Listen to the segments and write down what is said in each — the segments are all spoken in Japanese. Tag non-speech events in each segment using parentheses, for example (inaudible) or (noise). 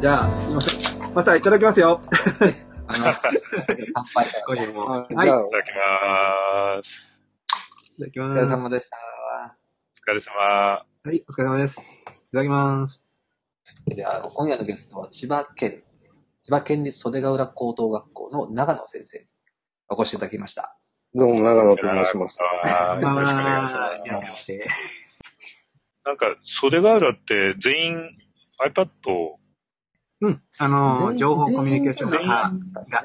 じゃあ、すいません。マスターいただきますよ。(laughs) あの、乾杯。今夜も。ははいい。いじゃあたいただきます。だきお疲ます。れ様でした。お疲れ様。はい、お疲れ様です。いただきます。で、あの、今夜のゲストは千葉県、千葉県立袖ヶ浦高等学校の長野先生にお越しいただきました。どうも、長野と申します。はいよろしくお願いします。なんか、袖ヶ浦って全員 iPad を、うん。あのー、情報コミュニケーションが、が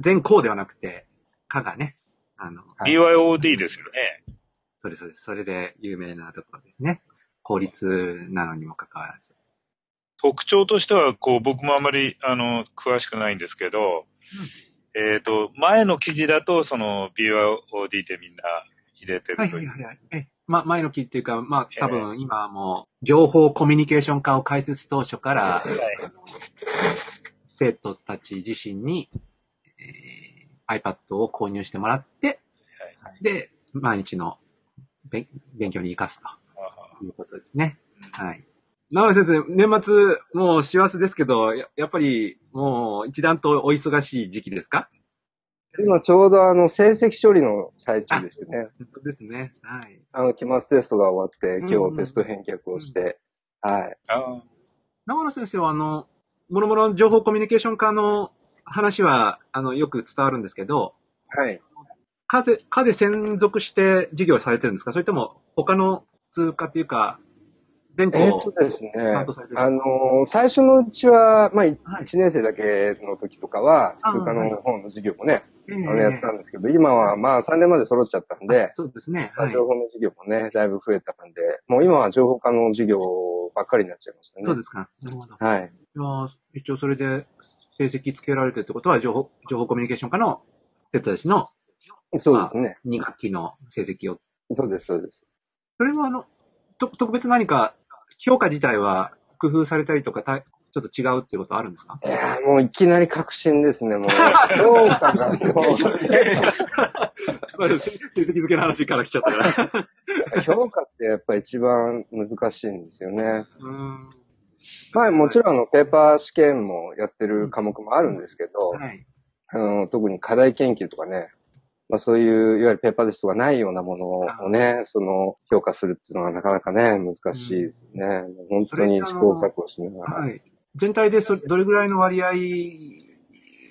全校ではなくて、科がね、あの、はい BYOD ですよね。そうです、そうです。それで有名なところですね。公立なのにもかかわらず。特徴としては、こう、僕もあまり、あの、詳しくないんですけど、えっ、と、前の記事だと、その BYOD でみんな入れてはいるという。はいはいはい。え、ま、前の期っていうか、まあ、多分今はもう、情報コミュニケーション化を開設当初から、はい。生徒たち自身に、えー iPad を購入してもらって、で、毎日の勉勉強に活かすということですね。はい。長野先生、年末、もう師走ですけど、ややっぱり、もう一段とお忙しい時期ですか？今ちょうどあの、成績処理の最中でしてね。本当ですね。はい。あの、期末テストが終わって、うん今日テスト返却をして、はい。あー長野先生は、あの、もろもろ情報コミュニケーション科の話は、あの、よく伝わるんですけど、はい。科で、科で専属して授業をされてるんですか？それとも、他の通科というか、全校えーっとですね、あのー最初のうちは、まあ、1はい年生だけの時とかは、あ通貨の方の授業もね、えあのやってたんですけど、今はまあ3年まで揃っちゃったんで、そうですね。情報の授業もね、だいぶ増えたんで、もう今は情報科の授業ばっかりになっちゃいましたね。そうですか。なるほど。はい。一応それで成績つけられてるってことは、情報、情報コミュニケーション科の生徒たちのそうですね。2学期の成績を。そうです、そうです。それはあの、と特別何か、評価自体は工夫されたりとか、たちょっと違うっていうことあるんですか？いやーもういきなり確信ですね、もう。(laughs) 評価がも成績付けの話から来ちゃったから。う、(laughs) 評価ってやっぱ一番難しいんですよね。うん。まあもちろんあの、ペーパー試験もやってる科目もあるんですけど、はい。あの特に課題研究とかね、まあそういう、いわゆるペーパーテストがないようなものをね、その、評価するっていうのはなかなかね、難しいですね。本当に試行錯誤しながら。はい。全体でそどれぐらいの割合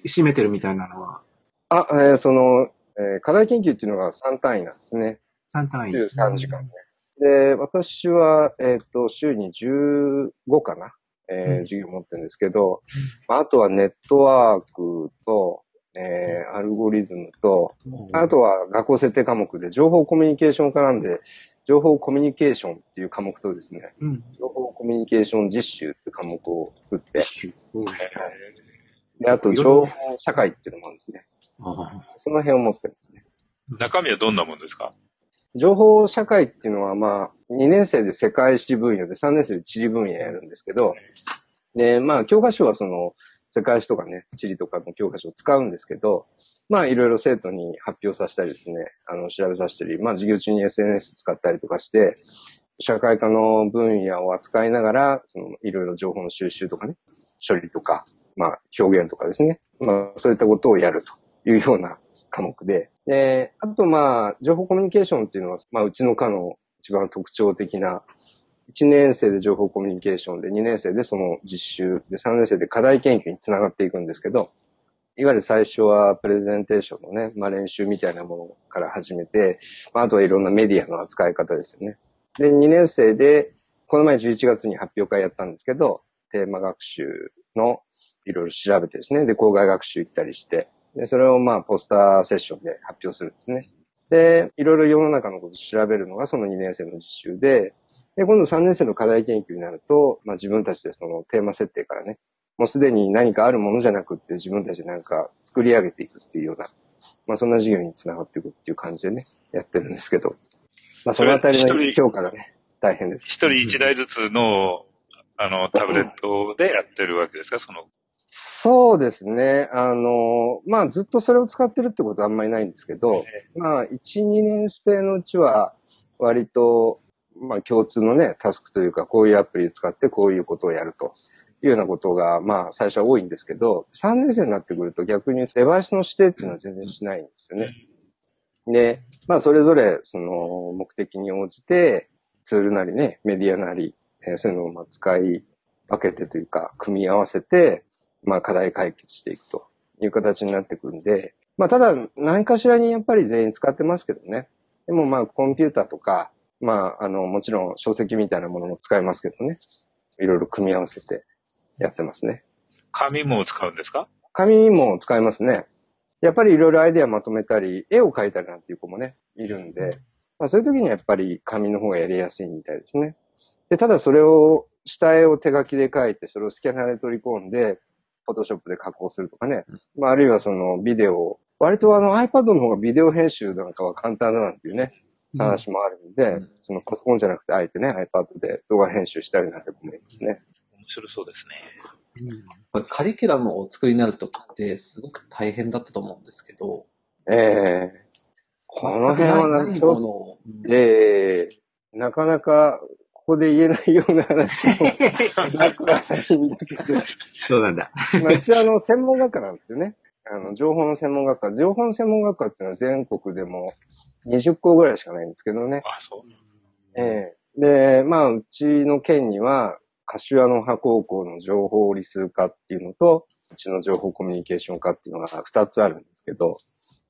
占めてるみたいなのは、あ、えーその、えー課題研究っていうのが3単位なんですね。3単位。13時間ね。で、私は、えっ、と、週に15かな、えーうん授業持ってるんですけど、まああとはネットワークと、えーアルゴリズムと、あとは学校設定科目で情報コミュニケーション科なんで、情報コミュニケーションっていう科目とですね、うん。情報コミュニケーション実習っていう科目を作って、うんで、あと情報社会っていうのもあるんですね。あその辺を持ってるんですね。中身はどんなもんですか？情報社会っていうのは、まあ、2年生で世界史分野で、3年生で地理分野やるんですけど、で、まあ、教科書はその、世界史とかね、地理とかの教科書を使うんですけど、まあ、いろいろ生徒に発表させたりですね、あの、調べさせたり、まあ、授業中に SNS 使ったりとかして、社会科の分野を扱いながら、その、いろいろ情報の収集とかね、処理とか、まあ、表現とかですね、まあ、そういったことをやるというような科目で、で、あとまあ、情報コミュニケーションっていうのは、まあ、うちの科の一番特徴的な、1年生で情報コミュニケーションで、2年生でその実習で、3年生で課題研究につながっていくんですけど、いわゆる最初はプレゼンテーションのね、まあ練習みたいなものから始めて、まああとはいろんなメディアの扱い方ですよね。で、2年生で、この前11月に発表会やったんですけど、テーマ学習のいろいろ調べてですね、で、校外学習行ったりして、で、それをまあポスターセッションで発表するんですね。で、いろいろ世の中のことを調べるのがその2年生の実習で、で、今度3年生の課題研究になると、まあ自分たちでそのテーマ設定からね、もうすでに何かあるものじゃなくって自分たちでなんか作り上げていくっていうような、まあそんな授業につながっていくっていう感じでね、やってるんですけど、まあそのあたりの評価がね、大変です。一人一台ずつの、あの、タブレットでやってるわけですか？その、そうですね。あの、まあずっとそれを使ってるってことはあんまりないんですけど、まあ1、2年生のうちは割と、まあ共通のね、タスクというか、こういうアプリ使ってこういうことをやるというようなことが、まあ、最初は多いんですけど、3年生になってくると逆にデバイスの指定っていうのは全然しないんですよね。で、まあ、それぞれ、その、目的に応じて、ツールなりね、メディアなり、えーそういうのをまあ使い分けてというか、組み合わせて、まあ、課題解決していくという形になってくるんで、まあ、ただ、何かしらにやっぱり全員使ってますけどね。でもまあ、コンピューターとか、まあ、あの、もちろん書籍みたいなものも使えますけどね。いろいろ組み合わせてやってますね。紙も使うんですか？紙も使えますね。やっぱりいろいろアイデアまとめたり、絵を描いたりなんていう子もね、いるんで、まあそういう時にはやっぱり紙の方がやりやすいみたいですね。で、ただそれを、下絵を手書きで描いて、それをスキャナーで取り込んで、フォトショップで加工するとかね。まああるいはそのビデオを、割とあの iPad の方がビデオ編集なんかは簡単だなんていうね、話もあるんで、そのパソコンじゃなくてあえてね、iPad で動画編集したりなんて子もいますね。面白そうですね。これカリキュラムをお作りになるときって、すごく大変だったと思うんですけど、ええこの辺はちょっものをええなかなか、ここで言えないような話も (laughs) なくはないんですけど、そうなんだ。まあ、うちはあの、専門学科なんですよね。あの、情報の専門学科。情報の専門学科っていうのは全国でも20校ぐらいしかないんですけどね。あ、そう。ええで、まあ、うちの県には、柏の葉高校の情報理数科っていうのと、うちの情報コミュニケーション科っていうのが2つあるんですけど、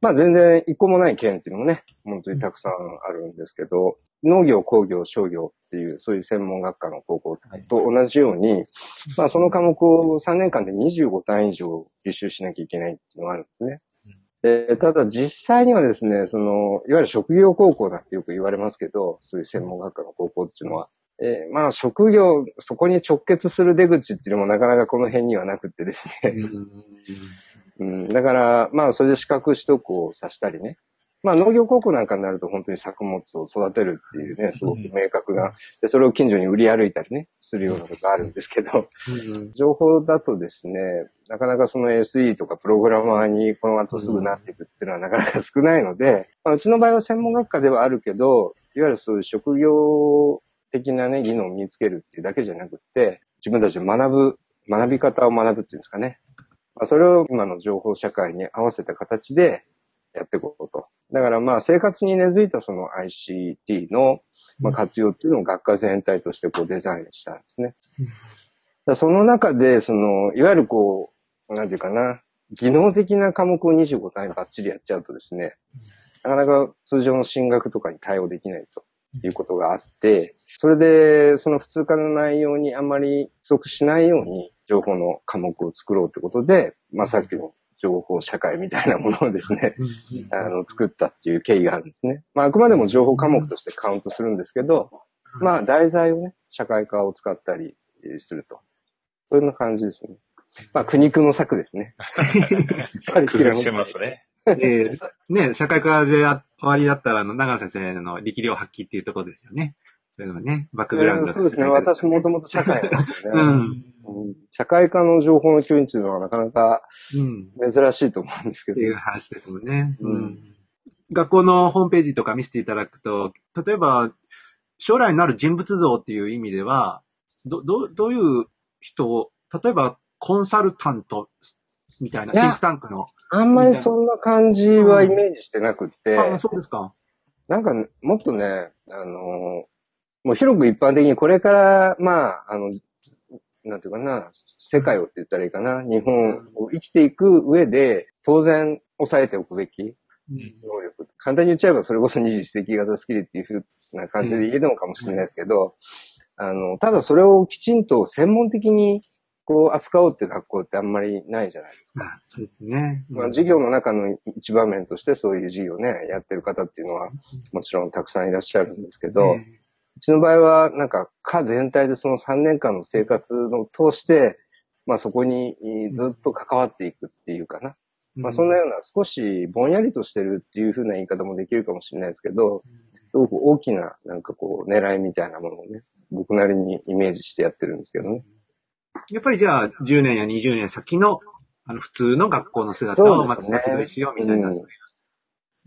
まあ全然一個もない県っていうのもね、本当にたくさんあるんですけど、農業、工業、商業っていう、そういう専門学科の高校と同じように、まあその科目を3年間で25単位以上履修しなきゃいけないっていうのがあるんですね。でただ実際にはですね、その、いわゆる職業高校だってよく言われますけど、そういう専門学科の高校っていうのは、えーまあ職業、そこに直結する出口っていうのもなかなかこの辺にはなくってですね、うん、だから、まあ、それで資格取得をさしたりね。まあ、農業高校なんかになると本当に作物を育てるっていうね、すごく明確な、で、それを近所に売り歩いたりね、するようなことがあるんですけど、情報だとですね、なかなかその SE とかプログラマーにこの後すぐなっていくっていうのはなかなか少ないので、まあ、うちの場合は専門学科ではあるけど、いわゆるそういう職業的なね、技能を身につけるっていうだけじゃなくって、自分たちで学ぶ、学び方を学ぶっていうんですかね。まあ、それを今の情報社会に合わせた形でやっていこうと。だからまあ生活に根付いたその ICT のまあ活用っていうのを学科全体としてこうデザインしたんですね。だその中で、その、いわゆるこう、なんていうかな、技能的な科目を25単位バッチリやっちゃうとですね、なかなか通常の進学とかに対応できないということがあって、それで、その普通科の内容にあんまり不足しないように、情報の科目を作ろうということで、まあさっきの情報社会みたいなものをですね、あの、作ったっていう経緯があるんですね。まああくまでも情報科目としてカウントするんですけど、まあ題材をね、社会科を使ったりえーすると。そういうような感じですね。まあ苦肉の策ですね。(laughs) 工夫してますね。で、ね、社会科であ終わりだったら、あの、長野先生の力量発揮っていうところですよね。そういうのがね、バックグラウンドそうですね。私もともと社会なんですよね、うん。うん社会科の情報の教員っていうのはなかなかうん。珍しいと思うんですけどって。いう話ですもんね。うんうん。学校のホームページとか見せていただくと、例えば、将来なる人物像っていう意味では、ど、ど、どういう人を、例えば、コンサルタントみたいな、シンクタンクの。あんまりそんな感じはイメージしてなくって、あ、そうですか。なんかもっとね、あのもう広く一般的にこれから、まあ、あの、なんていうかな、世界をって言ったらいいかな、日本を生きていく上で、当然抑えておくべき能力。簡単に言っちゃえばそれこそ21世紀型スキルっていうふうな感じで言えるのかもしれないですけど、あの、ただそれをきちんと専門的にこう扱おうって学校ってあんまりないじゃないですか。あそうですね。まあ、授業の中の一場面としてそういう授業ね、やってる方っていうのはもちろんたくさんいらっしゃるんですけど、うちの場合はなんか科全体でその3年間の生活を通して、まあそこにずっと関わっていくっていうかな。まあそんなような少しぼんやりとしてるっていう風な言い方もできるかもしれないですけど、すごく大きななんかこう狙いみたいなものをね、僕なりにイメージしてやってるんですけどね。やっぱりじゃあ、10年や20年先の、あの、普通の学校の姿をまず先取りしようみたいな、うんそ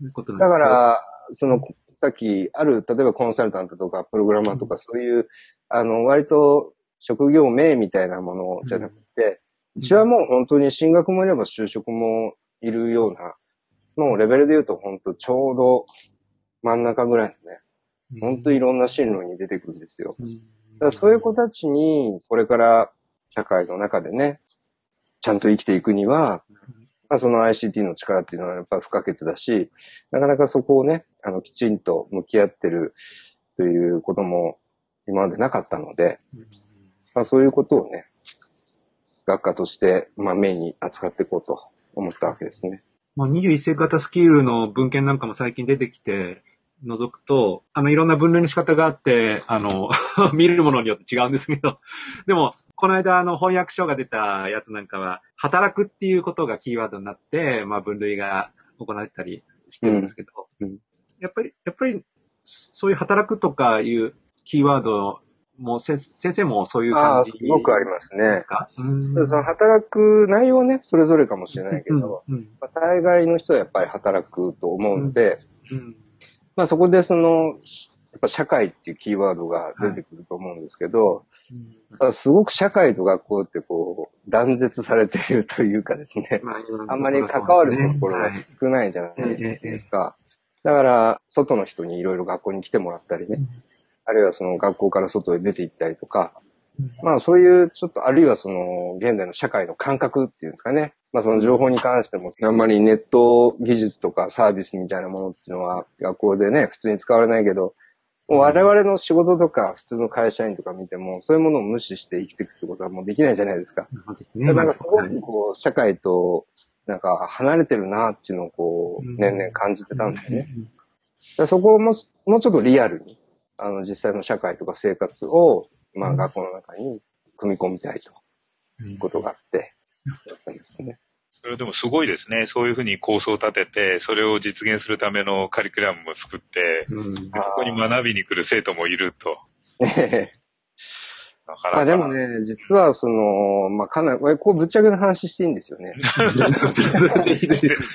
ういうことなんですだから、その、さっきある、例えばコンサルタントとかプログラマーとかそういう、あの、割と職業名みたいなものじゃなくて、うちはもう本当に進学もいれば就職もいるような、もうレベルで言うと本当ちょうど真ん中ぐらいのね、本当いろんな進路に出てくるんですよ。だからそういう子たちに、これから社会の中でね、ちゃんと生きていくには、まあ、その ICT の力っていうのはやっぱり不可欠だし、なかなかそこをね、あの、きちんと向き合ってるということも今までなかったので、まあ、そういうことをね、学科として、まあ、メインに扱っていこうと思ったわけですね。もう21世紀型スキルの文献なんかも最近出てきて、覗くと、あの、いろんな分類の仕方があって、あの、(laughs) 見るものによって違うんですけど、でも、この間、あの、翻訳書が出たやつなんかは、働くっていうことがキーワードになって、まあ、分類が行われたりしてるんですけど、うん。うん。やっぱり、やっぱり、そういう働くとかいうキーワードも、せ先生もそういう感じすごくありますね。うん。その働く内容はね、それぞれかもしれないけど、うんうん。まあ、大概の人はやっぱり働くと思うんで、うん。まあそこでその、ぱ社会っていうキーワードが出てくると思うんですけど、ただすごく社会と学校ってこう、断絶されているというかですね、まああんまり関わるところがはい少ないじゃないですか。だから、外の人にいろいろ学校に来てもらったりね、あるいはその学校から外へ出て行ったりとか、まあそういうちょっと、あるいはその現代の社会の感覚っていうんですかね。まあその情報に関しても、あんまりネット技術とかサービスみたいなものっていうのは学校でね、普通に使われないけど、我々の仕事とか普通の会社員とか見ても、そういうものを無視して生きていくってことはもうできないじゃないですか。だからなんかすごくこう、社会となんか離れてるなっていうのをこう、年々感じてたんですよね。だそこをもうもうちょっとリアルに、あの、実際の社会とか生活を、まあ、学校の中に組み込みたいということがあって、やったんですね。それでもすごいですね。そういうふうに構想を立てて、それを実現するためのカリキュラムも作って、うんでそこに学びに来る生徒もいると。なかなかまあでもね、実はその、まあかなり、こうぶっちゃけの話していいんですよね。(laughs)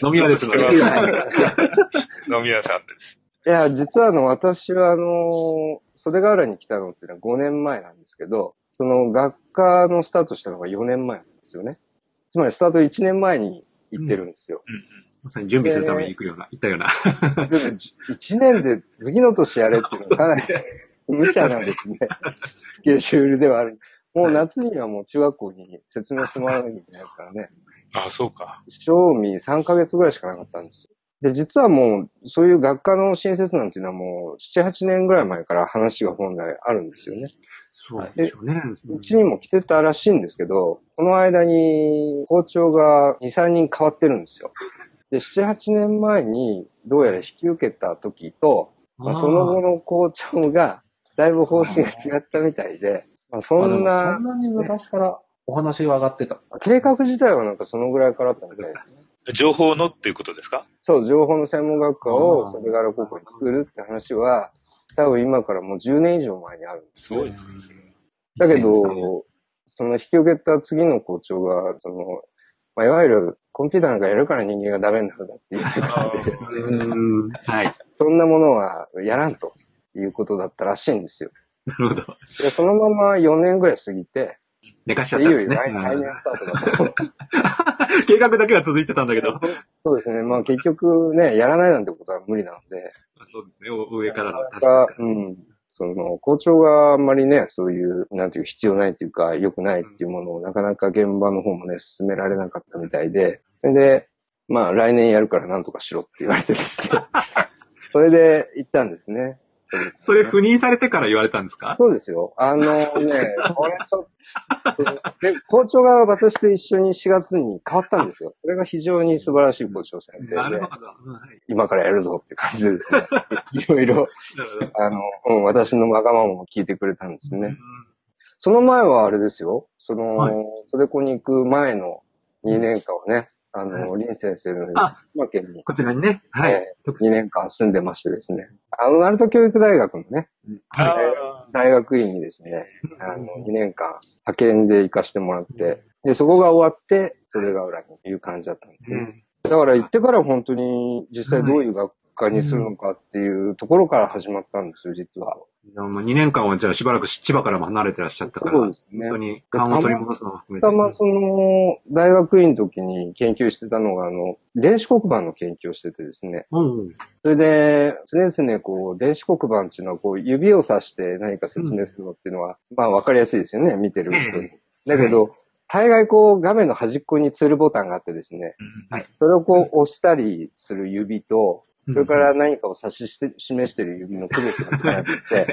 飲み屋です。飲み屋さんです。いや、実はあの、私はあの、袖ヶ浦に来たのっていうのは5年前なんですけど、その学科のスタートしたのが4年前なんですよね。つまりスタート1年前に行ってるんですよ。うんまさに準備するために行くような、行ったような。でも1年で次の年やれっていうのはかなり無茶なんですね。(laughs) スケジュールではある。もう夏にはもう中学校に説明してもらわなきゃいけないですからね。うん。あ、そうか。賞味3ヶ月ぐらいしかなかったんですよ。で、実はもう、そういう学科の新設なんていうのはもう、7、8年ぐらい前から話が本来あるんですよね。そうでしょうね。うちにも来てたらしいんですけど、この間に校長が2、3人変わってるんですよ。(laughs) で、7、8年前にどうやら引き受けた時と、まあ、その後の校長が、だいぶ方針が違ったみたいで、まあ、そんなそん、なに昔からお話は上がってた。計画自体はなんかそのぐらいからだったみたいですね。情報のっていうことですか？そう、情報の専門学科あをー袖ヶ浦高校に作るって話は、多分今からもう10年以上前にあるんですすごいですね。だけ2003年ど、その引き受けた次の校長が、その、まあ、いわゆるコンピューターなんかやるから人間がダメになるんだっていう。はい。そんなものはやらんということだったらしいんですよ。なるほど。で、そのまま4年ぐらい過ぎて、寝かしちゃいよいよったんですね。来来年スタートだと。(laughs) 計画だけは続いてたんだけど。そうですね。まあ結局ね、やらないなんてことは無理なので、そうですね。お上からのが確かうん。その、校長があんまりね、そういう、なんていう、必要ないっていうか、良くないっていうものをなかなか現場の方もね、進められなかったみたいで、それで、まあ来年やるからなんとかしろって言われてですね。(laughs) それで行ったんですね。それ赴任されてから言われたんですか？そうですよ。あのね、これちょっと、で、校長が私と一緒に4月に変わったんですよ。それが非常に素晴らしい校長先生でなるほ、ど。うんはい今からやるぞって感じでですね、いろいろ、あの、うん、私のわがままも聞いてくれたんですね。うんその前はあれですよ。その、はい袖子に行く前の2年間はね、あの、林先生のあ島県に、こちらにね。はい。えー2年間住んでましてですね。あの、鳴門教育大学のね、はい。あ大学院にですね、あの、2年間派遣で行かしてもらって、で、そこが終わって、袖ヶ浦にいう感じだったんですね。うんだから行ってから本当に実際どういう学家にするのかっていうところから始まったんですよ、実は。2年間はじゃあしばらく千葉からも離れてらっしゃったから、そうですね本当に勘を取り戻すのも含めて。たまその、大学院の時に研究してたのが、あの、電子黒板の研究をしててですね。うんうん。それで、常々こう、電子黒板っていうのはこう、指をさして何か説明するのっていうのは、まあわかりやすいですよね、見てる人に。だけど、大概こう、画面の端っこにツールボタンがあってですね、はい。それをこう、押したりする指と、そそれから何かを指しして、示してる指の区別がつかなくて、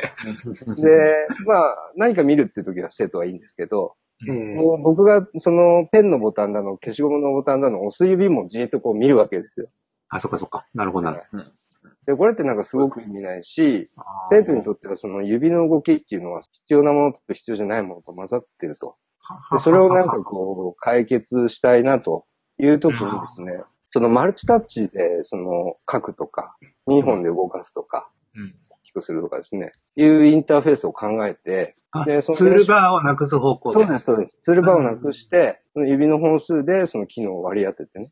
で、まあ、何か見るっていう時は生徒はいいんですけど、ええもう僕がそのペンのボタンだの、消しゴムのボタンだの、押す指もじーっとこう見るわけですよ。あ、そっかそっか。なるほどなるほで、これってなんかすごく意味ないし、ど。生徒にとってはその指の動きっていうのは必要なものと必要じゃないものと混ざってると。でそれをなんかこう解決したいなという時にですね、そのマルチタッチでその書くとか、2本で動かすとか、うん大きくするとかですね、いうインターフェースを考えて、あでそのツールバーをなくす方向そうです、そうです。ツールバーをなくして、その指の本数でその機能を割り当ててね、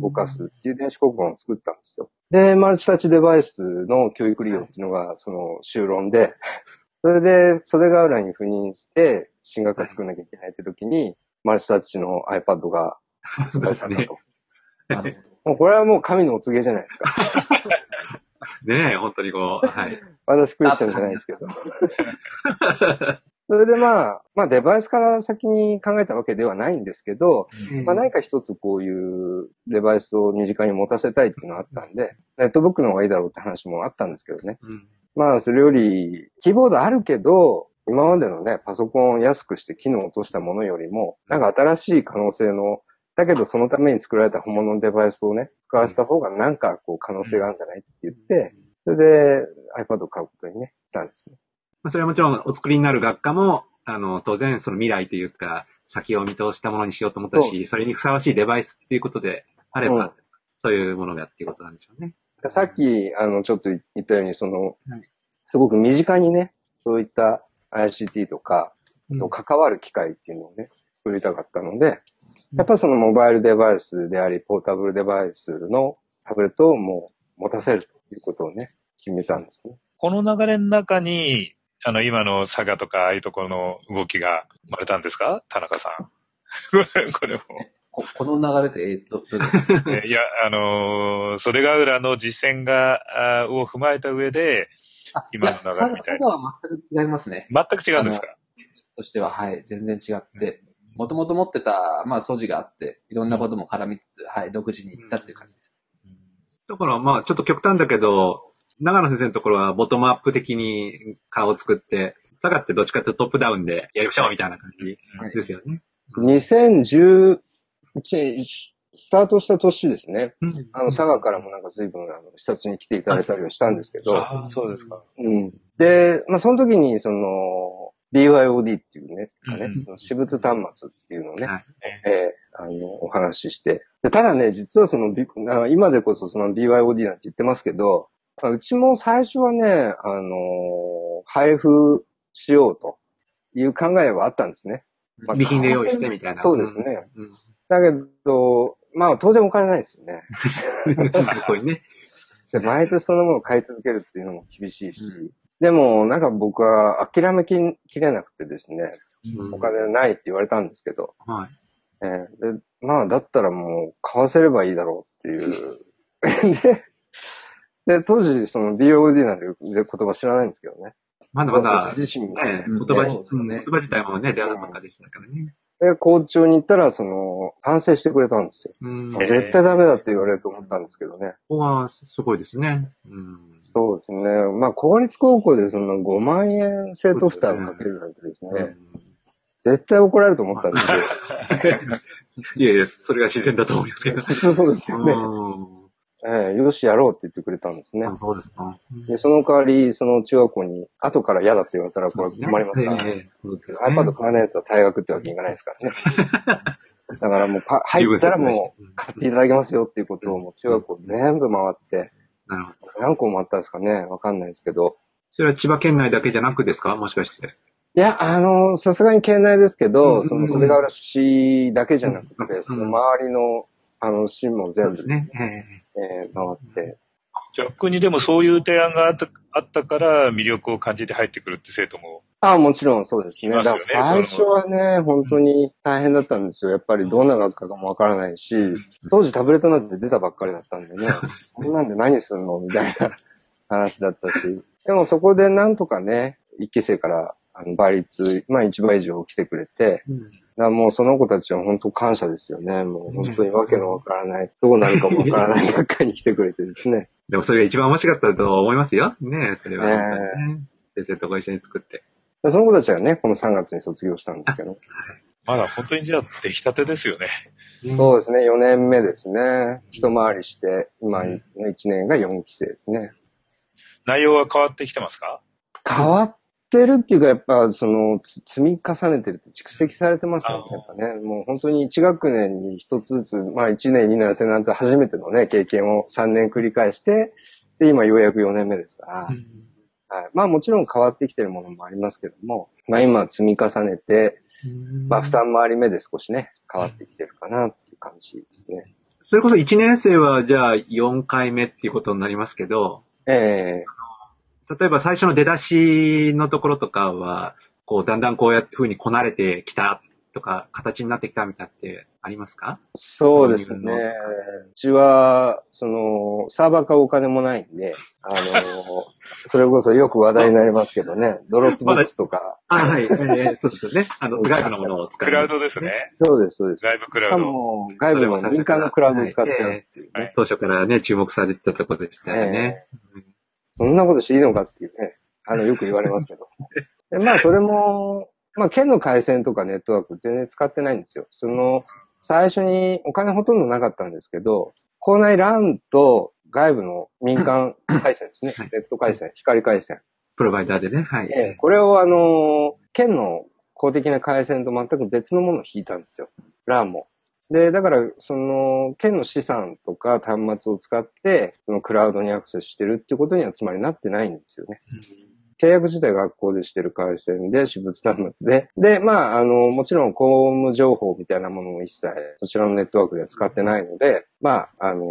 動かすっていう電子黒板を作ったんですよ。で、マルチタッチデバイスの教育利用っていうのが、その、(laughs) 修論で、それで、袖ヶ浦に赴任して、進学科作んなきゃいけないって時に、マルチタッチの iPad が発売されたと。なるもうこれはもう神のお告げじゃないですか。(laughs) ねえ、本当にこう、はい。私クリスチャンじゃないですけど。それでまあ、まあデバイスから先に考えたわけではないんですけど、まあ何か一つこういうデバイスを身近に持たせたいっていうのがあったんで、ネットブックの方がいいだろうって話もあったんですけどね。うんまあそれより、キーボードあるけど、今までのね、パソコンを安くして機能を落としたものよりも、なんか新しい可能性の、だけどそのために作られた本物のデバイスをね、使わせた方がなんかこう可能性があるんじゃないって言って、それで iPad を買うことにね、したんですね。まあそれはもちろんお作りになる学科も、あの、当然その未来というか、先を見通したものにしようと思ったし、それにふさわしいデバイスっていうことであれば、うんそういうものがっていうことなんでしょうね。さっき、あの、ちょっと言ったように、そのはい、すごく身近にね、そういった ICT とか、うんと関わる機会っていうのをね、作りたかったので、やっぱそのモバイルデバイスであり、ポータブルデバイスのタブレットをもう持たせるということをね、決めたんですね。この流れの中に、あの、今の佐賀とか、ああいうところの動きが生まれたんですか？田中さん。これ、これも。ここの流れで、えー、ど、どうですか？えいや、あのー袖ヶ浦の実践が、を踏まえた上で、あ、今の流れみたい佐賀は全く違いますね。全く違うんですか？としては、はい、全然違って、もともと持ってた、まあ、素地があって、いろんなことも絡みつつ、はい、独自に行ったっていう感じです。だからまあちょっと極端だけど、長野先生のところはボトムアップ的に顔を作って、佐賀ってどっちかというとトップダウンでやりましょうみたいな感じですよね。2011年、スタートした年ですね。うんあの、佐賀からもなんか随分、あの、視察に来ていただいたりはしたんですけど、あそうですか。うん。で、まあ、その時に、その、BYOD っていうね、うんねその私物端末っていうのをね、はいえーあの、お話しして。でただね、実はその、今でこそその BYOD なんて言ってますけど、まあうちも最初はね、あの配布しようという考えはあったんですね。まあ備品で用意してみたいな。そうですね。うん。だけど、まあ当然お金ないですよね。(laughs) うん。ここにね。で毎年そのものを買い続けるっていうのも厳しいし、うでもなんか僕は諦めききれなくてですね、うんお金ないって言われたんですけど、はい。えーでまあだったらもう買わせればいいだろうっていう。(laughs) で、で当時その BOD なんて言葉知らないんですけどね。まだまだ私、自身が。ね、うん言葉言葉自体もね、出会うばっかでしたからね。で、校長に行ったら、その、反省してくれたんですよ。絶対ダメだって言われると思ったんですけどね。ここはすごいですね。うん。そうですね。まあ、公立高校でその5万円生徒負担をかけるなんてですね、うん絶対怒られると思ったんです (laughs) いやいや、それが自然だと思いますけど。けど、そうですよね。うええよし、やろうって言ってくれたんですねそうですか。で、その代わり、その中学校に、後から嫌だって言われたら、これ困りますから、(laughs) ええそうですよ iPad 買わないやつは退学ってわけにいかないですからね。(laughs) だからもうか、入ったらもう、買っていただけますよっていうことを、もう中学校全部回って、なるほど。何校回ったんですかねわかんないですけど。それは千葉県内だけじゃなくですか？もしかして。いや、あの、さすがに県内ですけうんど、その袖ヶ浦市だけじゃなくうんて、その周りの、あの、市も全部、ね。えええー回って、逆にでもそういう提案があったあったから魅力を感じて入ってくるって生徒も。ああ、もちろんそうですね。すよねだから最初はね、本当に大変だったんですよ。やっぱりどんな学科かもわからないし、当時タブレットなんて出たばっかりだったんでね、(laughs) こんなんで何すんのみたいな話だったし。でもそこでなんとかね、一期生からあの倍率、まあ一倍以上来てくれて、うんだもうその子たちは本当感謝ですよね。もう本当にわけのわからない、どうなるかもわからない学科に来てくれてですね。(laughs) でもそれが一番面白かったと思いますよ。ねえそれは。ねね先生とご一緒に作って。でその子たちはね、この3月に卒業したんですけど。(laughs) まだ本当にじゃあ出来たてですよね。そうですね、4年目ですね。一回りして、今の1年が4期生ですね。内容は変わってきてますか？変わってるっていうか、やっぱ、その、つ積み重ねてるって蓄積されてますよね。あやっぱね。もう本当に1学年に1つずつ、まあ1年、2年生なんて初めてのね、経験を3年繰り返して、で、今ようやく4年目ですから。はい、まあもちろん変わってきてるものもありますけども、まあ今積み重ねて、まあ二回り目で少しね、変わってきてるかなっていう感じですね。それこそ1年生はじゃあ4回目っていうことになりますけど、ええ例えば最初の出だしのところとかは、こう、だんだんこうやって風にこなれてきたとか、形になってきたみたいってありますか？そうですね。うちは、その、サーバー買うお金もないんで、あの、(laughs) それこそよく話題になりますけどね、 Dropbox とか、あ、はい、えーそうですよね。あの、外部のものを使う。クラウドですね。そうです、そうです。外部クラウド。も、外部の民間のクラウドを使っちゃうっていうね。はい当初からね、注目されてたところでしたよね。そんなことしていいのかっていうね、あの、よく言われますけど。(laughs) でまあ、それも、まあ、県の回線とかネットワーク全然使ってないんですよ。その、最初にお金ほとんどなかったんですけど、校内 LAN と外部の民間回線ですねはい。ネット回線、光回線。プロバイダーでね、はい。ええこれをあの、県の公的な回線と全く別のものを引いたんですよ。LAN も。で、だから、その、県の資産とか端末を使って、そのクラウドにアクセスしてるってことにはつまりなってないんですよね。契約自体学校でしてる回線で、私物端末で。で、まあ、あの、もちろん校務情報みたいなものも一切、そちらのネットワークでは使ってないので、まあ、あの、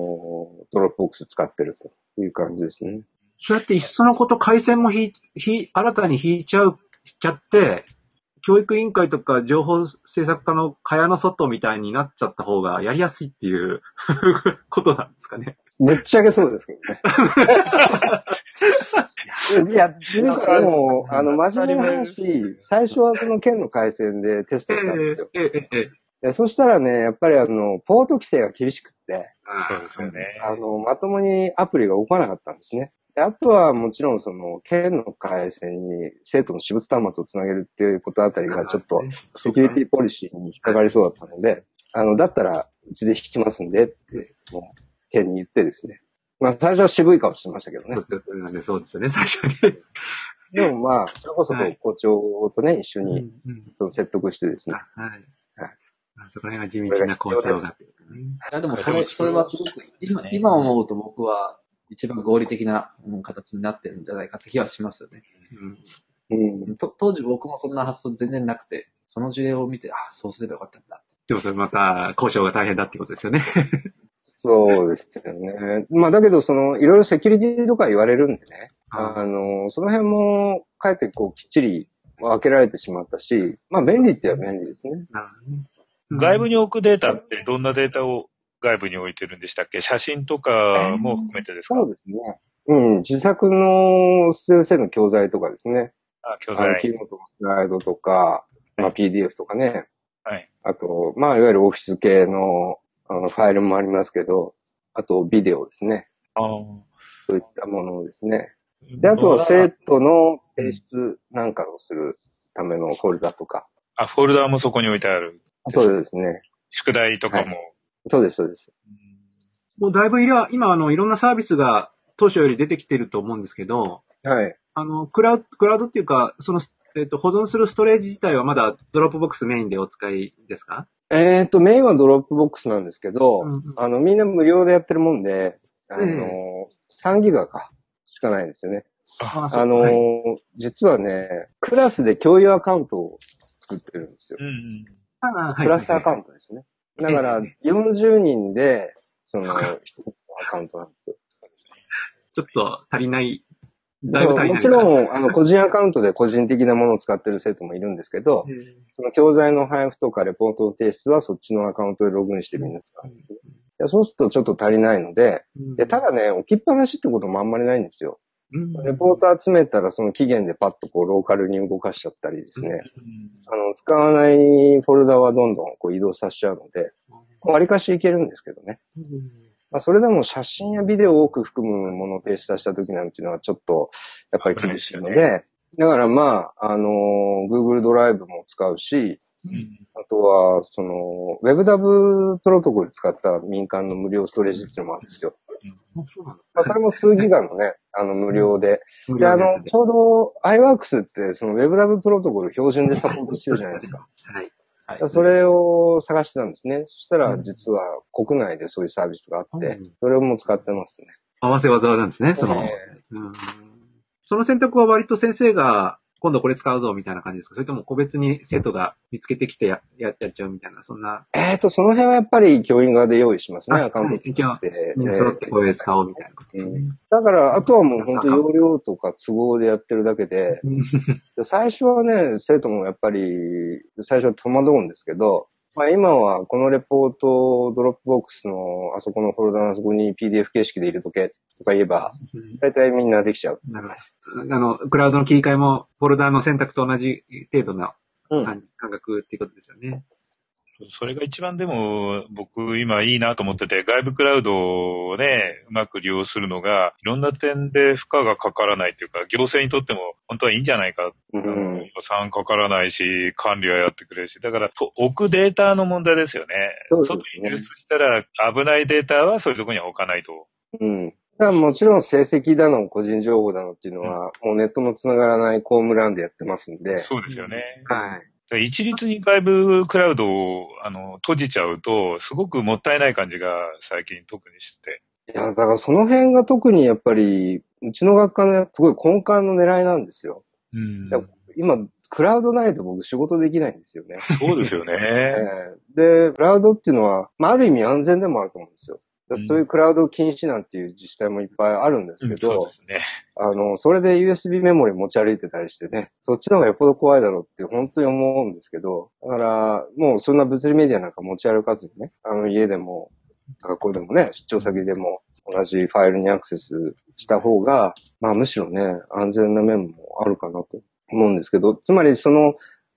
Dropbox 使ってるという感じですね。そうやっていっそのこと回線も引い、引い新たに引いちゃう、しちゃって、教育委員会とか情報政策課の蚊帳の外みたいになっちゃった方がやりやすいっていう (laughs) ことなんですかね。ぶっちゃけそうですけどね。(laughs) いや、でも、あの、真面目な話、最初はその県の回線でテストしたんですよ。ええええそしたらね、やっぱりあの、ポート規制が厳しくって、そうですよね。あの、まともにアプリが動かなかったんですね。であとはもちろんその、県の回線に生徒の私物端末をつなげるっていうことあたりがちょっと、セキュリティポリシーに引っかかりそうだったので、あの、だったら、うちで引きますんでって、もう、県に言ってですね。まあ、最初は渋い顔してましたけどね。そうですよね、そうですよね、最初に。でもまあ、それこそ校長とね、一緒にその説得してですね。はい。はいあそこら辺は地道な交渉があって、ね。いや、でもそれ、それはすごく、今、今思うと僕は一番合理的なうん形になってるんじゃないかって気はしますよね。うんうん。と当時僕もそんな発想全然なくて、その事例を見て、あ、そうすればよかったんだ。でもそれまた交渉が大変だってことですよね。そうですよね。まあ、だけど、その、いろいろセキュリティとか言われるんでね。ああの、その辺も、かえってこう、きっちり分けられてしまったし、まあ、便利って言えば便利ですね。なるほどね外部に置くデータってどんなデータを外部に置いてるんでしたっけ？写真とかも含めてですか？そうですね。うん、自作の先生の教材とかですね。あ、教あの、教材。ノートのスライドとか、まあ、PDF とかね。はい。あと、まあ、いわゆるオフィス系の、あの、ファイルもありますけど、あと、ビデオですね。あそういったものですね。で、あとは生徒の提出なんかをするためのフォルダとか。あ、フォルダーもそこに置いてある。そうですね。宿題とかも。そうです、そうです。もうだいぶいや、今あの、いろんなサービスが当初より出てきてると思うんですけど、はい。あの、クラウド、クラウドっていうか、その、えっ、と、保存するストレージ自体はまだ Dropbox メインでお使いですか？えっ、と、メインは Dropbox なんですけど、うんうんあの、みんな無料でやってるもんで、あの、え3ギガか、しかないんですよね。ああの、はい実はね、クラスで共有アカウントを作ってるんですよ。うんうん。あクラスターアカウントですね。だから、40人で、その、アカウントなんですよ。ちょっと足りない、だいぶ足りない。もちろん、あの、(laughs) 個人アカウントで個人的なものを使ってる生徒もいるんですけど、その教材の配布とかレポートの提出はそっちのアカウントでログインしてみんな使うんですね。でそうするとちょっと足りないので、うん、で、ただね、置きっぱなしってこともあんまりないんですよ。うん、レポート集めたらその期限でパッとこうローカルに動かしちゃったりですね。あの、使わないフォルダはどんどんこう移動させちゃうので、割かしいけるんですけどね。まあ、それでも写真やビデオを多く含むものを提出した時なんていうのはちょっと、やっぱり厳しいので、だからまあ、あの、Google ドライブも使うし、あとは、その、WebDAV プロトコル使った民間の無料ストレージっていうのもあるんですよ。あそうなんだまあ、それも数ギガのね、あの、無料で。無で、あの、ちょうど iWorks って、その WebDAV プロトコル標準でサポートしてるじゃないですか。はい。はい。それを探してたんですね。そしたら、実は国内でそういうサービスがあってうん、それをもう使ってますね。合わせ技なんですね、その。その選択は割と先生が、今度これ使うぞみたいな感じですか？それとも個別に生徒が見つけてきてやややっちゃうみたいな、そんな。えっ、と、その辺はやっぱり教員側で用意しますね、アカウント作って。みんな揃ってこれ使おうみたいなだから、あとはもう本当容量とか都合でやってるだけで、で最初はね、生徒もやっぱり、最初は戸惑うんですけど、まあ今はこのレポートを Dropbox のあそこのフォルダのあそこに PDF 形式で入れとけとか言えば、うん大体みんなできちゃう。なるほど。あの、クラウドの切り替えも、フォルダの選択と同じ程度のうん。感感覚っていうことですよね。それが一番でも、僕今いいなと思ってて、外部クラウドをね、うまく利用するのが、いろんな点で負荷がかからないというか、行政にとっても本当はいいんじゃないか。うん。予算かからないし、管理はやってくれるし、だから、と置くデータの問題ですよね。そうですね外に流出したら、危ないデータはそういうところには置かないと。うん。だもちろん成績だの、個人情報だのっていうのは、もうネットの繋がらないコームランでやってますんで。そうですよね。はい。で一律に外部クラウドをあの閉じちゃうと、すごくもったいない感じが最近特にして。いや、だからその辺が特にやっぱり、うちの学科のすごい根幹の狙いなんですよ。うんや今、クラウドないと僕仕事できないんですよね。そうですよえね。(laughs) えで、クラウドっていうのは、まあ、ある意味安全でもあると思うんですよ。そういうクラウド禁止なんていう自治体もいっぱいあるんですけどそうで、すね。あの、それで USB メモリ持ち歩いてたりしてね、そっちの方がよっぽど怖いだろうって本当に思うんですけど、だから、もうそんな物理メディアなんか持ち歩かずにね、あの家でも、学校でもね、出張先でも同じファイルにアクセスした方が、まあむしろね、安全な面もあるかなと思うんですけど、つまりその、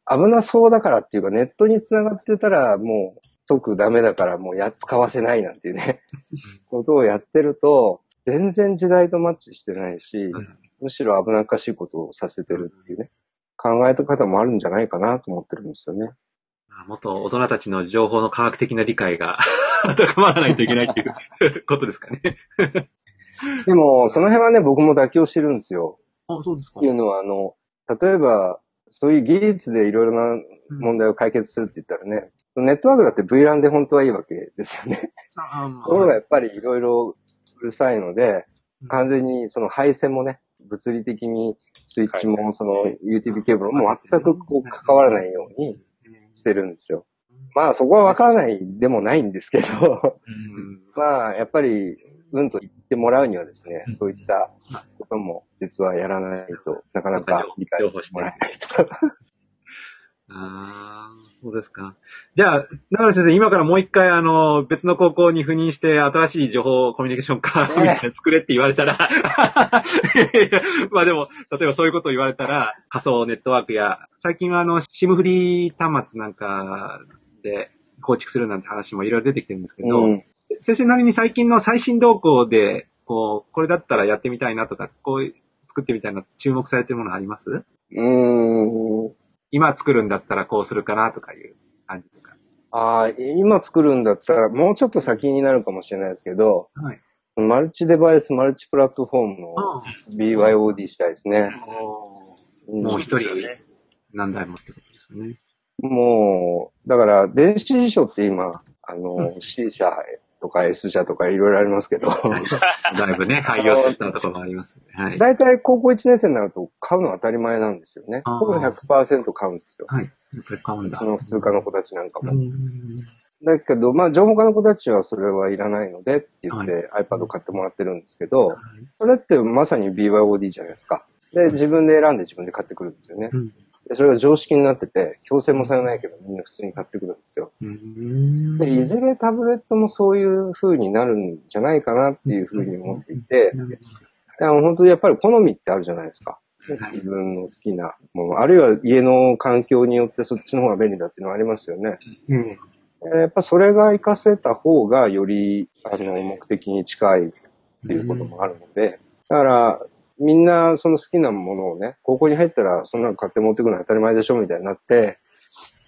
危なそうだからっていうか、ネットに繋がってたらもう即ダメだからもうやっ使わせないなんていうね、ことをやってると、全然時代とマッチしてないし、うんむしろ危なっかしいことをさせてるっていうね、考え方もあるんじゃないかなと思ってるんですよね。まあもっと大人たちの情報の科学的な理解が (laughs) 高まらないといけないっていう (laughs) ことですかね。でも、その辺はね、僕も妥協してるんですよ。あ、そうですかっていうのは、あの、例えば、そういう技術でいろいろな問題を解決するって言ったらね、ネットワークだって VLAN で本当はいいわけですよね。ところがやっぱりいろいろうるさいので、完全にその配線もね、物理的にスイッチもその UTP ケーブルも全くこう関わらないようにしてるんですよ。まあそこはわからないでもないんですけど、うん。まあやっぱりうんと言ってもらうにはですね、そういったことも実はやらないとなかなか理解してもらえないと。ああ、そうですか。じゃあ、長野先生、今からもう一回、あの、別の高校に赴任して、新しい情報コミュニケーションカードみたいなの作れって言われたら、(laughs) まあでも、例えばそういうことを言われたら、仮想ネットワークや、最近はあの、シムフリー端末なんかで構築するなんて話もいろいろ出てきてるんですけど、うん。先生なりに最近の最新動向で、こう、これだったらやってみたいなとか、こう作ってみたいな注目されてるものあります？うーん。今作るんだったらこうするかなとかいう感じとか。ああ、今作るんだったら、もうちょっと先になるかもしれないですけど、はい。マルチデバイス、マルチプラットフォームを BYOD したいですね。うんもう一人何台もってことですね。もう、だから、電子辞書って今、あの、C 社とか S 社とかいろいろありますけど、(laughs) だいぶね、廃業してったところもあります、ね。はい。大体高校1年生になると買うの当たり前なんですよね。ほぼ100%買うんですよ。はい。やっぱり買うんだ。その普通科の子たちなんかも。うんだけど、まあ、情報科の子たちはそれはいらないのでって言って iPad 買ってもらってるんですけど、それってまさに BYOD じゃないですか。で、自分で選んで自分で買ってくるんですよね。うんでそれが常識になってて、強制もされないけど、みんな普通に買ってくるんですよ。うんで、いずれタブレットもそういう風になるんじゃないかなっていう風に思っていて、いや本当にやっぱり好みってあるじゃないですか。はい自分の好きなもの、あるいは家の環境によってそっちの方が便利だっていうのはありますよね。うんやっぱそれが活かせた方がより、あの、目的に近いっていうこともあるので、だから、みんなその好きなものをね、高校に入ったらそんなの買って持ってくのは当たり前でしょみたいになって、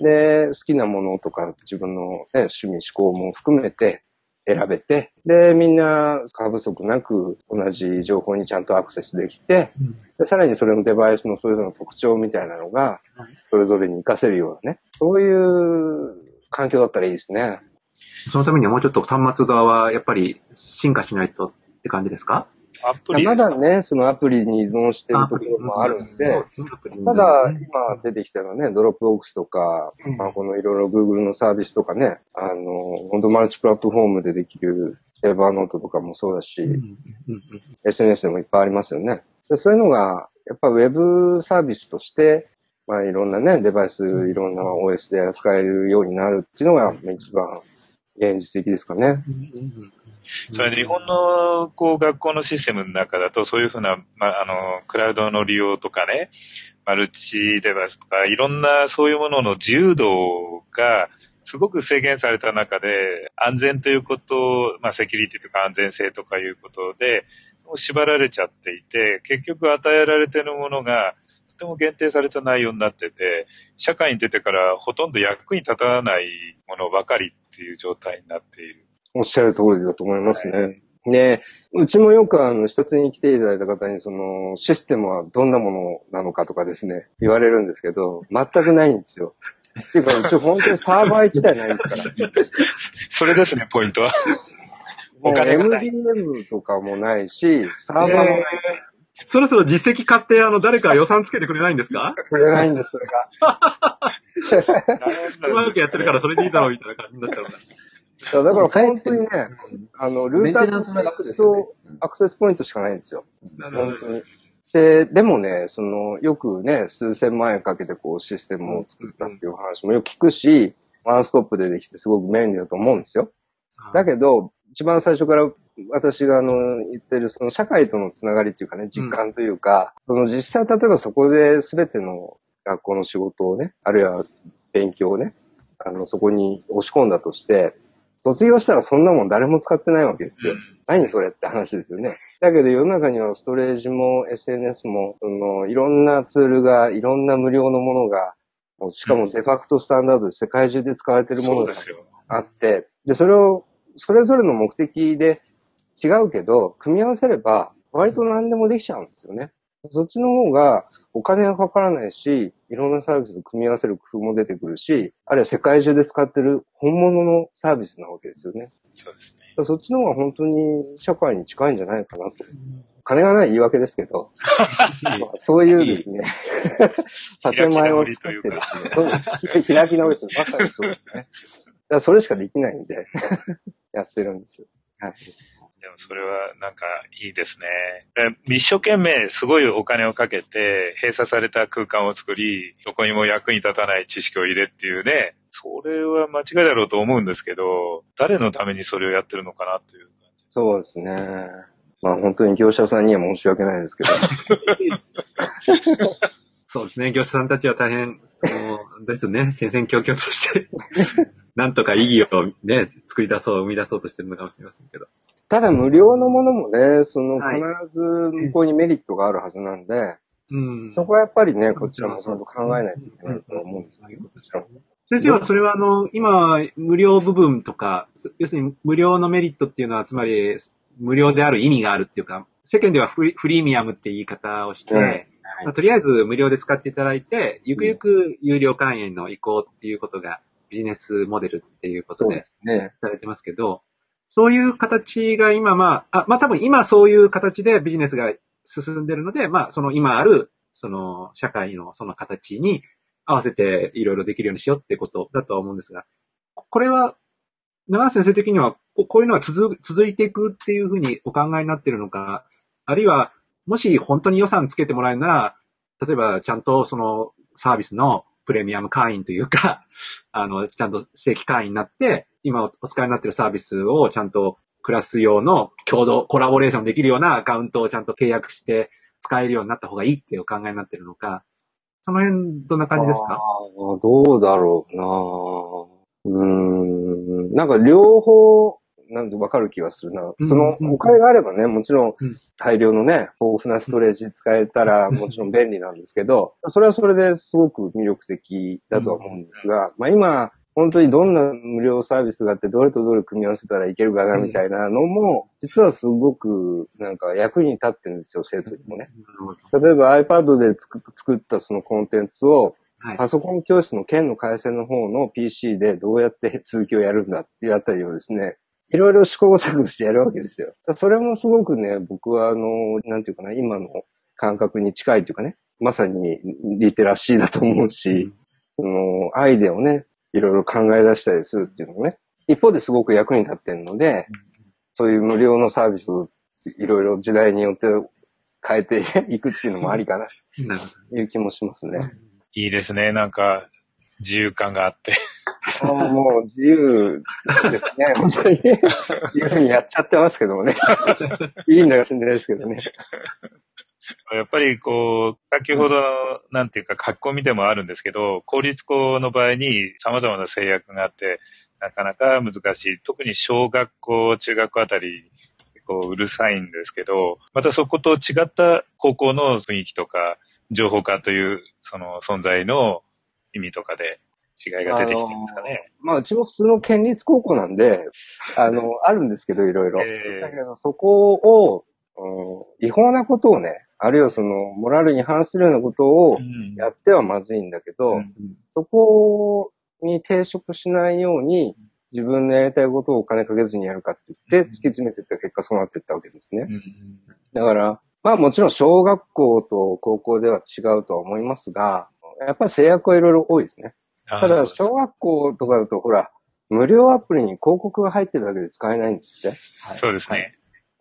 で、好きなものとか自分の、ね、趣味思考も含めて選べて、で、みんな過不足なく同じ情報にちゃんとアクセスできて、でさらにそれのデバイスのそれぞれの特徴みたいなのがはい、それぞれに活かせるようなね、そういう環境だったらいいですね。そのためにはもうちょっと端末側はやっぱり進化しないとって感じですか？アプリまだね、そのアプリに依存してるところもあるんで、ただ、今出てきたのはね、 Dropbox とか、うん。まあ、このいろいろ Google のサービスとかね、あの、本当マルチプラットフォームでできる Evernote とかもそうだし、うんうんうん SNS でもいっぱいありますよね。でそういうのが、やっぱウェブサービスとして、まあいろんなね、デバイス、いろんな OS で扱えるようになるっていうのが一番現実的ですかね。うんうんそれ日本のこう学校のシステムの中だとそういうふうな、まあ、あの、クラウドの利用とかね、マルチデバイスとか、いろんなそういうものの自由度がすごく制限された中で、安全ということ、まあ、セキュリティとか安全性とかいうことで、縛られちゃっていて、結局与えられているものが、とても限定された内容になってて、社会に出てからほとんど役に立たないものばかりっていう状態になっている。おっしゃる通りだと思いますね。で、うちもよくあの、視察に来ていただいた方に、その、システムはどんなものなのかとかですね、言われるんですけど、全くないんですよ。っていうか、うち本当にサーバー1台ないんですから。それですね、ポイントは。もうお金がない MDM とかもないし、サーバーもないそろそろ実績買って、あの、誰か予算つけてくれないんですか？くれないんです、それが。(laughs) うまくやってるからそれでいいだろうみたいな感じになっちゃうな。だから本当にね、あの、ルーター楽ですよねとアクセスポイントしかないんですよ。なるほど本当に。で、でもね、その、よくね、数千万円かけてこうシステムを作ったっていう話もよく聞くし、ワンストップでできてすごく便利だと思うんですよ。だけど、一番最初から私があの言ってるその社会とのつながりっていうかね、実感というか、その実際例えばそこで全ての学校の仕事をね、あるいは勉強をね、あの、そこに押し込んだとして、卒業したらそんなもん誰も使ってないわけですよ。何それって話ですよね。だけど世の中にはストレージも SNS も、そのいろんなツールが、いろんな無料のものが、しかもデファクトスタンダードで世界中で使われているものが。あって、で、それを、それぞれの目的で違うけど、組み合わせれば、割と何でもできちゃうんですよね。そっちの方がお金がかからないし、いろんなサービスと組み合わせる工夫も出てくるし、あるいは世界中で使ってる本物のサービスなわけですよね。そうですね。そっちの方が本当に社会に近いんじゃないかなと。金がない言い訳ですけど、ま (laughs) あそういうですね、(laughs) 建前を作ってですね、そうです。開き直りです。まさにそうですね。だからそれしかできないんで、(laughs) やってるんです。はい。でもそれはなんかいいですね。で一生懸命すごいお金をかけて閉鎖された空間を作り、どこにも役に立たない知識を入れっていうね、それは間違いだろうと思うんですけど、誰のためにそれをやってるのかなという感じ。そうですね。まあ本当に業者さんには申し訳ないですけど。(laughs) そうですね。業者さんたちは大変、もうですね。戦々恐々として、なんとか意義をね、作り出そう、生み出そうとしてるのかもしれませんけど。ただ無料のものもね、そのはい必ず向こうにメリットがあるはずなんで、うん。そこはやっぱりね、こちらもちゃんと考えないといけないと思うんですけど。先生はそれはあの、今、無料部分とか、要するに無料のメリットっていうのは、つまり、無料である意味があるっていうか、世間ではフリフリーミアムって言い方をして、うんまあとりあえず無料で使っていただいて、ゆくゆく有料会員の移行っていうことがビジネスモデルっていうことでね。されてますけど、そういう形が今まあ、あ、まあ多分今そういう形でビジネスが進んでるので、まあその今ある、その社会のその形に合わせていろいろできるようにしようってことだとは思うんですが、これは長野先生的には、ここういうのは続続いていくっていうふうにお考えになってるのか、あるいは、もし本当に予算つけてもらえるなら、例えばちゃんとそのサービスのプレミアム会員というか、(laughs) あの、ちゃんと正規会員になって、今お使いになっているサービスをちゃんとクラス用の共同、コラボレーションできるようなアカウントをちゃんと契約して使えるようになった方がいいっていうお考えになってるのか、その辺どんな感じですか？どうだろうなうん。なんか両方、なんでわかる気がするな。うんそのうんお金があればね、もちろんうん大量のね、豊富なストレージ使えたらもちろん便利なんですけど、それはそれですごく魅力的だとは思うんですが、まあ今、本当にどんな無料サービスがあって、どれとどれ組み合わせたらいけるかなみたいなのも、実はすごくなんか役に立ってるんですよ、生徒にもね。例えば iPad で作作ったそのコンテンツを、はい。パソコン教室の県の回線の方の PC でどうやって続きをやるんだっていうあたりをですね、いろいろ試行錯誤してやるわけですよ。それもすごくね、僕はあの、なんていうかな、今の感覚に近いというかね、まさにリテラシーだと思うし、その、アイデアをね、いろいろ考え出したりするっていうのもね、一方ですごく役に立ってるので、そういう無料のサービスをいろいろ時代によって変えていくっていうのもありかな、いう気もしますね。いいですね。なんか、自由感があって。あーもう自由ですね、(laughs) 本当にね。いうふうにやっちゃってますけどもね。(laughs) いいんだかしんないですけどね。やっぱりこう、先ほどの、なんていうか、書き込みでもあるんですけど、公立校の場合に様々な制約があって、なかなか難しい。特に小学校、中学校あたり、こう、うるさいんですけど、またそこと違った高校の雰囲気とか、情報化という、その存在の意味とかで違いが出てきてるんですかね。まあ、うちも普通の県立高校なんで、(laughs) あの、あるんですけど、いろいろ。えだけど、そこを、うん違法なことをね、あるいはその、モラルに反するようなことをうんやってはまずいんだけど、うんそこに抵触しないように、自分のやりたいことをお金かけずにやるかって言って、突き詰めていった結果そうなっていったわけですね。うんだから、まあもちろん小学校と高校では違うとは思いますが、やっぱり制約はいろいろ多いですね。あただ、小学校とかだと、ほら、無料アプリに広告が入ってるだけで使えないんですって。そうですね。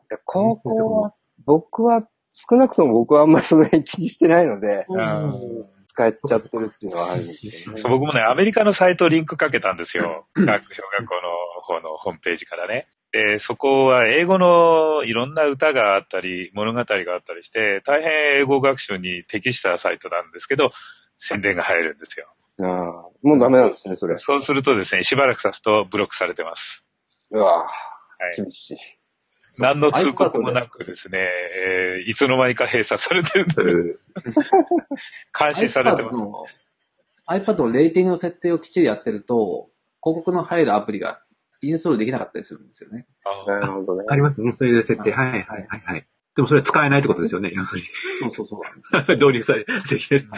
で高校は、僕は、少なくとも僕はあんまりその辺気にしてないので、うん使えちゃってるっていうのはあるんですよね。そう僕もね、アメリカのサイトリンクかけたんですよ。(laughs) 学小学校の方のホームページからね。で、そこは英語のいろんな歌があったり、物語があったりして、大変英語学習に適したサイトなんですけど、宣伝が入るんですよ。ああもうダメなんですね、それ。そうするとですね、しばらく経つとブロックされてます。うわはい。厳しい。何の通告もなくですね、えーいつの間にか閉鎖されてるんです。(laughs) 監視されてます。の iPad のレーティングの設定をきっちりやってると、広告の入るアプリがインストールできなかったりするんですよね。あなるほどね。ありますね。そういう設定。はいはいはいはい。でもそれ使えないってことですよね、要するそうそうそう。(laughs) 導入されてきてる。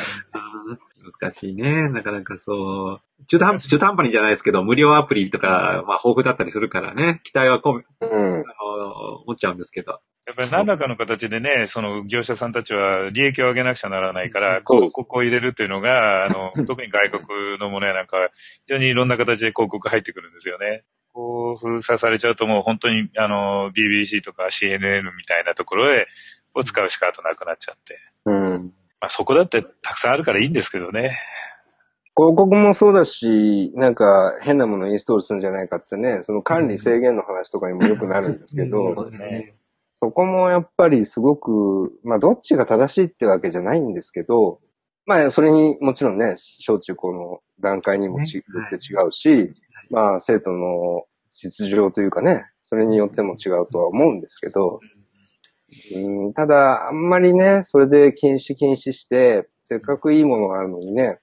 難しいね。なかなかそう。中途半中途半端にじゃないですけど、無料アプリとか、まあ豊富だったりするからね、期待は込め、うん。あの、持っちゃうんですけど。やっぱり何らかの形でね、その業者さんたちは利益を上げなくちゃならないから、広告を入れるっていうのが、あの、(laughs) 特に外国のものやなんかは、非常にいろんな形で広告入ってくるんですよね。こう、封鎖されちゃうともう本当に、あの、BBC とか CNN みたいなところへ、を使うしかなくなっちゃって。うん。まあそこだってたくさんあるからいいんですけどね。広告もそうだし、なんか変なものをインストールするんじゃないかってね、その管理制限の話とかにもよくなるんですけど、そうね。そこもやっぱりすごく、まあどっちが正しいってわけじゃないんですけど、まあそれにもちろんね、小中高の段階にもよって違うし、まあ生徒の実情というかね、それによっても違うとは思うんですけど、うん、ただあんまりね、それで禁止禁止して、せっかくいいものがあるのにね、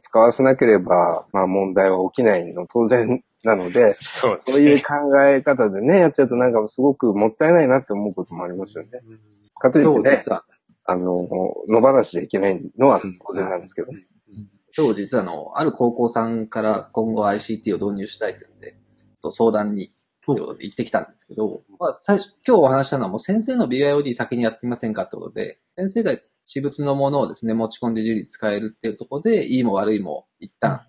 使わせなければ、まあ問題は起きないの当然なので、そうね。そういう考え方でね、やっちゃうとなんかすごくもったいないなって思うこともありますよね。かとい今ってね日、実は、あの、野放しでいけないのは当然なんですけど。今日実はあの、ある高校さんから今後 ICT を導入したいって言うんで、と相談に行ってきたんですけど、まあ最初、今日お話したのはもう先生の BIOD 先にやってみませんかってことで、先生が私物のものをですね、持ち込んで自由に使えるっていうところで、いいも悪いも一旦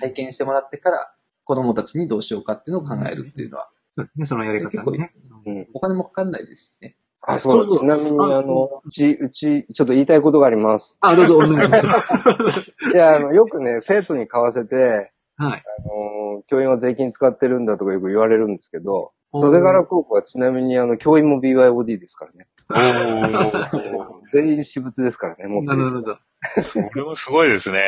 体験してもらってから、子供たちにどうしようかっていうのを考えるっていうのは、そうですね、そのやり方にね。うん。お金もかかんないですしね。あ、そうそうそうちなみに、ああの、うち、うち、ちょっと言いたいことがあります。あ、どうぞ、お願いします。(laughs) いや、あの、よくね、生徒に買わせて、はい。あの、教員は税金使ってるんだとかよく言われるんですけど、袖柄高校はちなみに、あの、教員も BYOD ですからね。全員私物ですからね、もなるほど。それもすごいですね。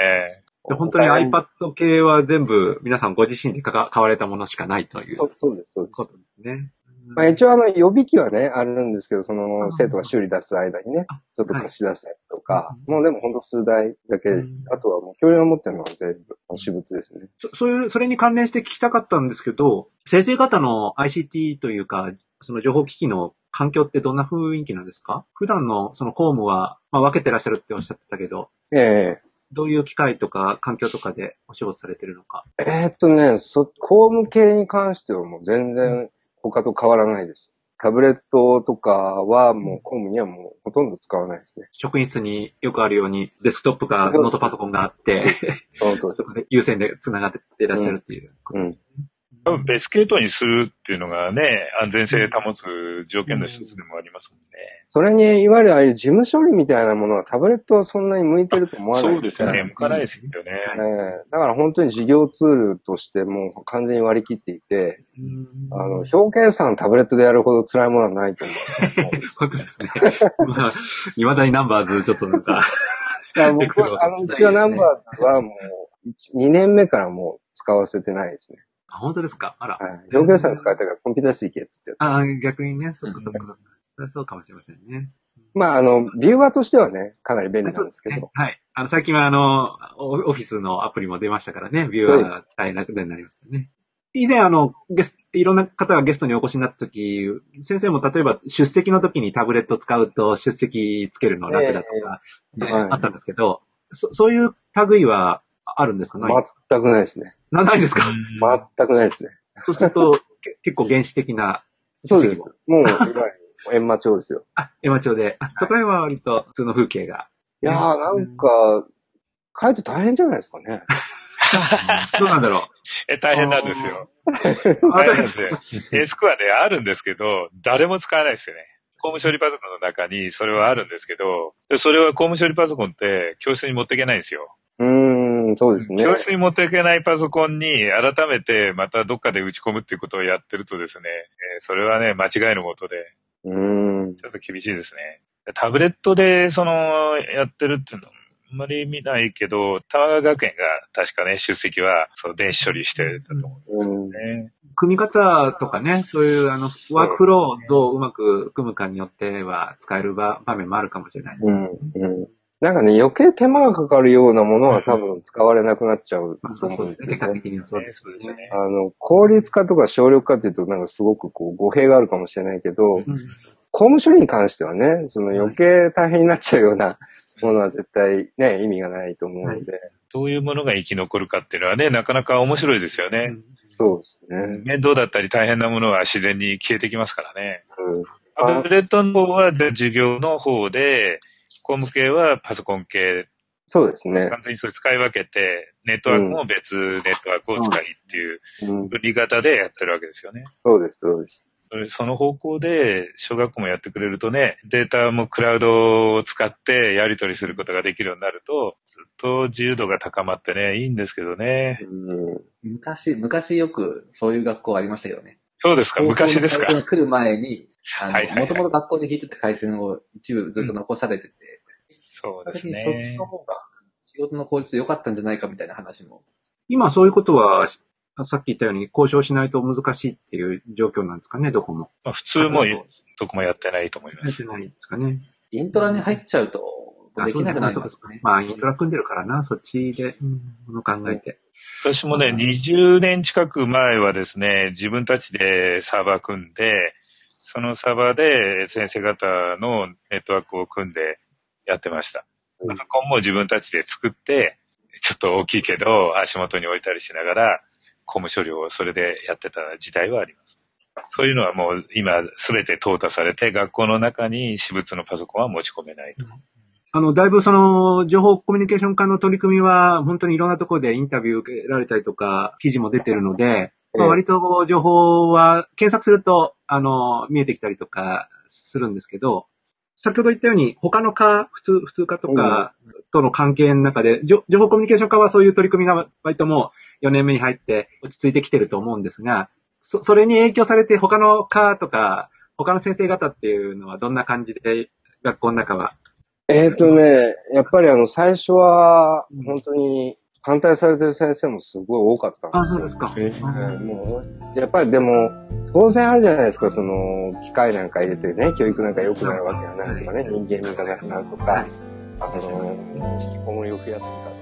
で本当に iPad 系は全部皆さんご自身でかか買われたものしかないというこそうです、そうです。とですね。まあ一応あの予備機はね、あるんですけど、その生徒が修理出す間にね、ちょっと貸し出したやつとか、もうでもほんと数台だけ、うん。あとはもう教員が持ってるのは全部私物ですね。そそういう、それに関連して聞きたかったんですけど、先生方の ICT というか、その情報機器の環境ってどんな雰囲気なんですか？普段のその公務は、まあ、分けてらっしゃるっておっしゃってたけど、えどういう機会とか環境とかでお仕事されてるのか？ええーっとね、そ、公務系に関してはもう全然他と変わらないです。タブレットとかはもう公務にはもうほとんど使わないですね。職員室によくあるようにデスクトップかノートパソコンがあって、そこで優先で繋がっていらっしゃるっていうことですね。多分別系統にするっていうのがね、安全性保つ条件の一つでもありますもんね。それに、いわゆるああいう事務処理みたいなものはタブレットはそんなに向いてると思わないそうですね。向かないですよね。ええだから本当に事業ツールとしてもう完全に割り切っていて、うんあの、表計算タブレットでやるほど辛いものはないと思う。本当ですね。まあ、未だにナンバーズちょっとなんか、いや僕は、あの、うちはナンバーズはもう、2年目からもう使わせてないですね。あ本当ですか？あら。はい。表計算使いたいからコンピューター式やつってやつ。ああ、逆にね、そっかそっかそ。それはそうかもしれませんね。まあ、あの、ビューワーとしてはね、かなり便利なんでですすけど。。ねはい。あの、最近はあの、オオフィスのアプリも出ましたからね、ビューアーが大変楽になりましたね。以前あの、ゲスいろんな方がゲストにお越しになった時、先生も例えば出席の時にタブレット使うと出席つけるの楽だとか、ねはいあったんですけど、そそういう類はあるんですか？全くないですね。なないですか、全くないですね。そうすると、け結構原始的なそうですも。もう、いわゆる、閻魔帳ですよ。(laughs) あ、エマ町で。あ、そこら辺は割と普通の風景が。いやー、なんか、書いて大変じゃないですかね。どうなんだろ (laughs) え、大変なんですよ。大変なんですよ。エスクはね、あるんですけど、誰も使わないですよね。公務処理パソコンの中にそれはあるんですけど、でそれは公務処理パソコンって教室に持っていけないんですよ。うーん、そうですね。教室に持っていけないパソコンに改めてまたどっかで打ち込むっていうことをやってるとですね、えーそれはね、間違いのもとで、うーん。ちょっと厳しいですね。タブレットで、その、やってるっていうのは、あんまり見ないけど、タワー学園が確かね、出席は、そう、電子処理してたと思うんうんですね。組み方とかね、そういうあの、ワークフローをどううまく組むかによっては使える場場面もあるかもしれないですね。うん。うん。なんかね、余計手間がかかるようなものは多分使われなくなっちゃうと思そううんですすけど結果。的にはそうですよね。そうですね。あの、効率化とか省力化っていうと、なんかすごくこう、語弊があるかもしれないけど、うん公務処理に関してはね、その余計大変になっちゃうようなものは絶対ね、意味がないと思うので、どういうものが生き残るかっていうのはね、なかなか面白いですよね。そうですね。面倒だったり大変なものは自然に消えてきますからね。うん。タブレットの方は授業の方で、公務系はパソコン系、そうですね。完全にそれ使い分けて、ネットワークも別ネットワークを使いっていううん。分離型でやってるわけですよね。そうです、そうです。その方向で小学校もやってくれるとね、データもクラウドを使ってやり取りすることができるようになると、ずっと自由度が高まってね、いいんですけどね。うん。昔、昔よくそういう学校ありましたけどね。そうですか、昔ですか？来る前に、もともと学校で聞いてた回線を一部ずっと残されてて、そうですそっちねの。方が仕事の効率良かったんじゃないかみたいな話も。今そういうことは、さっき言ったように交渉しないと難しいっていう状況なんですかね、どこも。まあ、普通もいどこもやってないと思います。やってないんですかね。イントラに入っちゃうと、できなくなりますね。まあ、イントラ組んでるからな、そっちで、うん、もの考えて。私もね、20年近く前はですね、自分たちでサーバー組んで、そのサーバーで先生方のネットワークを組んでやってました。うんパソコンも自分たちで作って、ちょっと大きいけど足元に置いたりしながら、コム処理をそれでやってた時代はあります。そういうのはもう今すべて淘汰されて学校の中に私物のパソコンは持ち込めないと。あの、だいぶその、情報コミュニケーション化の取り組みは、本当にいろんなところでインタビュー受けられたりとか、記事も出てるので、まあ、割と情報は検索すると、あの、見えてきたりとかするんですけど、先ほど言ったように、他の科、普通、普通科とかとの関係の中で、情報コミュニケーション科はそういう取り組みが割ともう4年目に入って落ち着いてきてると思うんですが、そ、それに影響されて他の科とか、他の先生方っていうのはどんな感じで学校の中は？えっ、とね、やっぱりあの、最初は、本当に反対されてる先生もすごい多かったんですよ。あ、そうですか。えーもう、やっぱりでも、当然あるじゃないですか、その、機械なんか入れてね、教育なんか良くなるわけがないとかね、人間味がなくなるとか、あの、引きこもりを増やすとか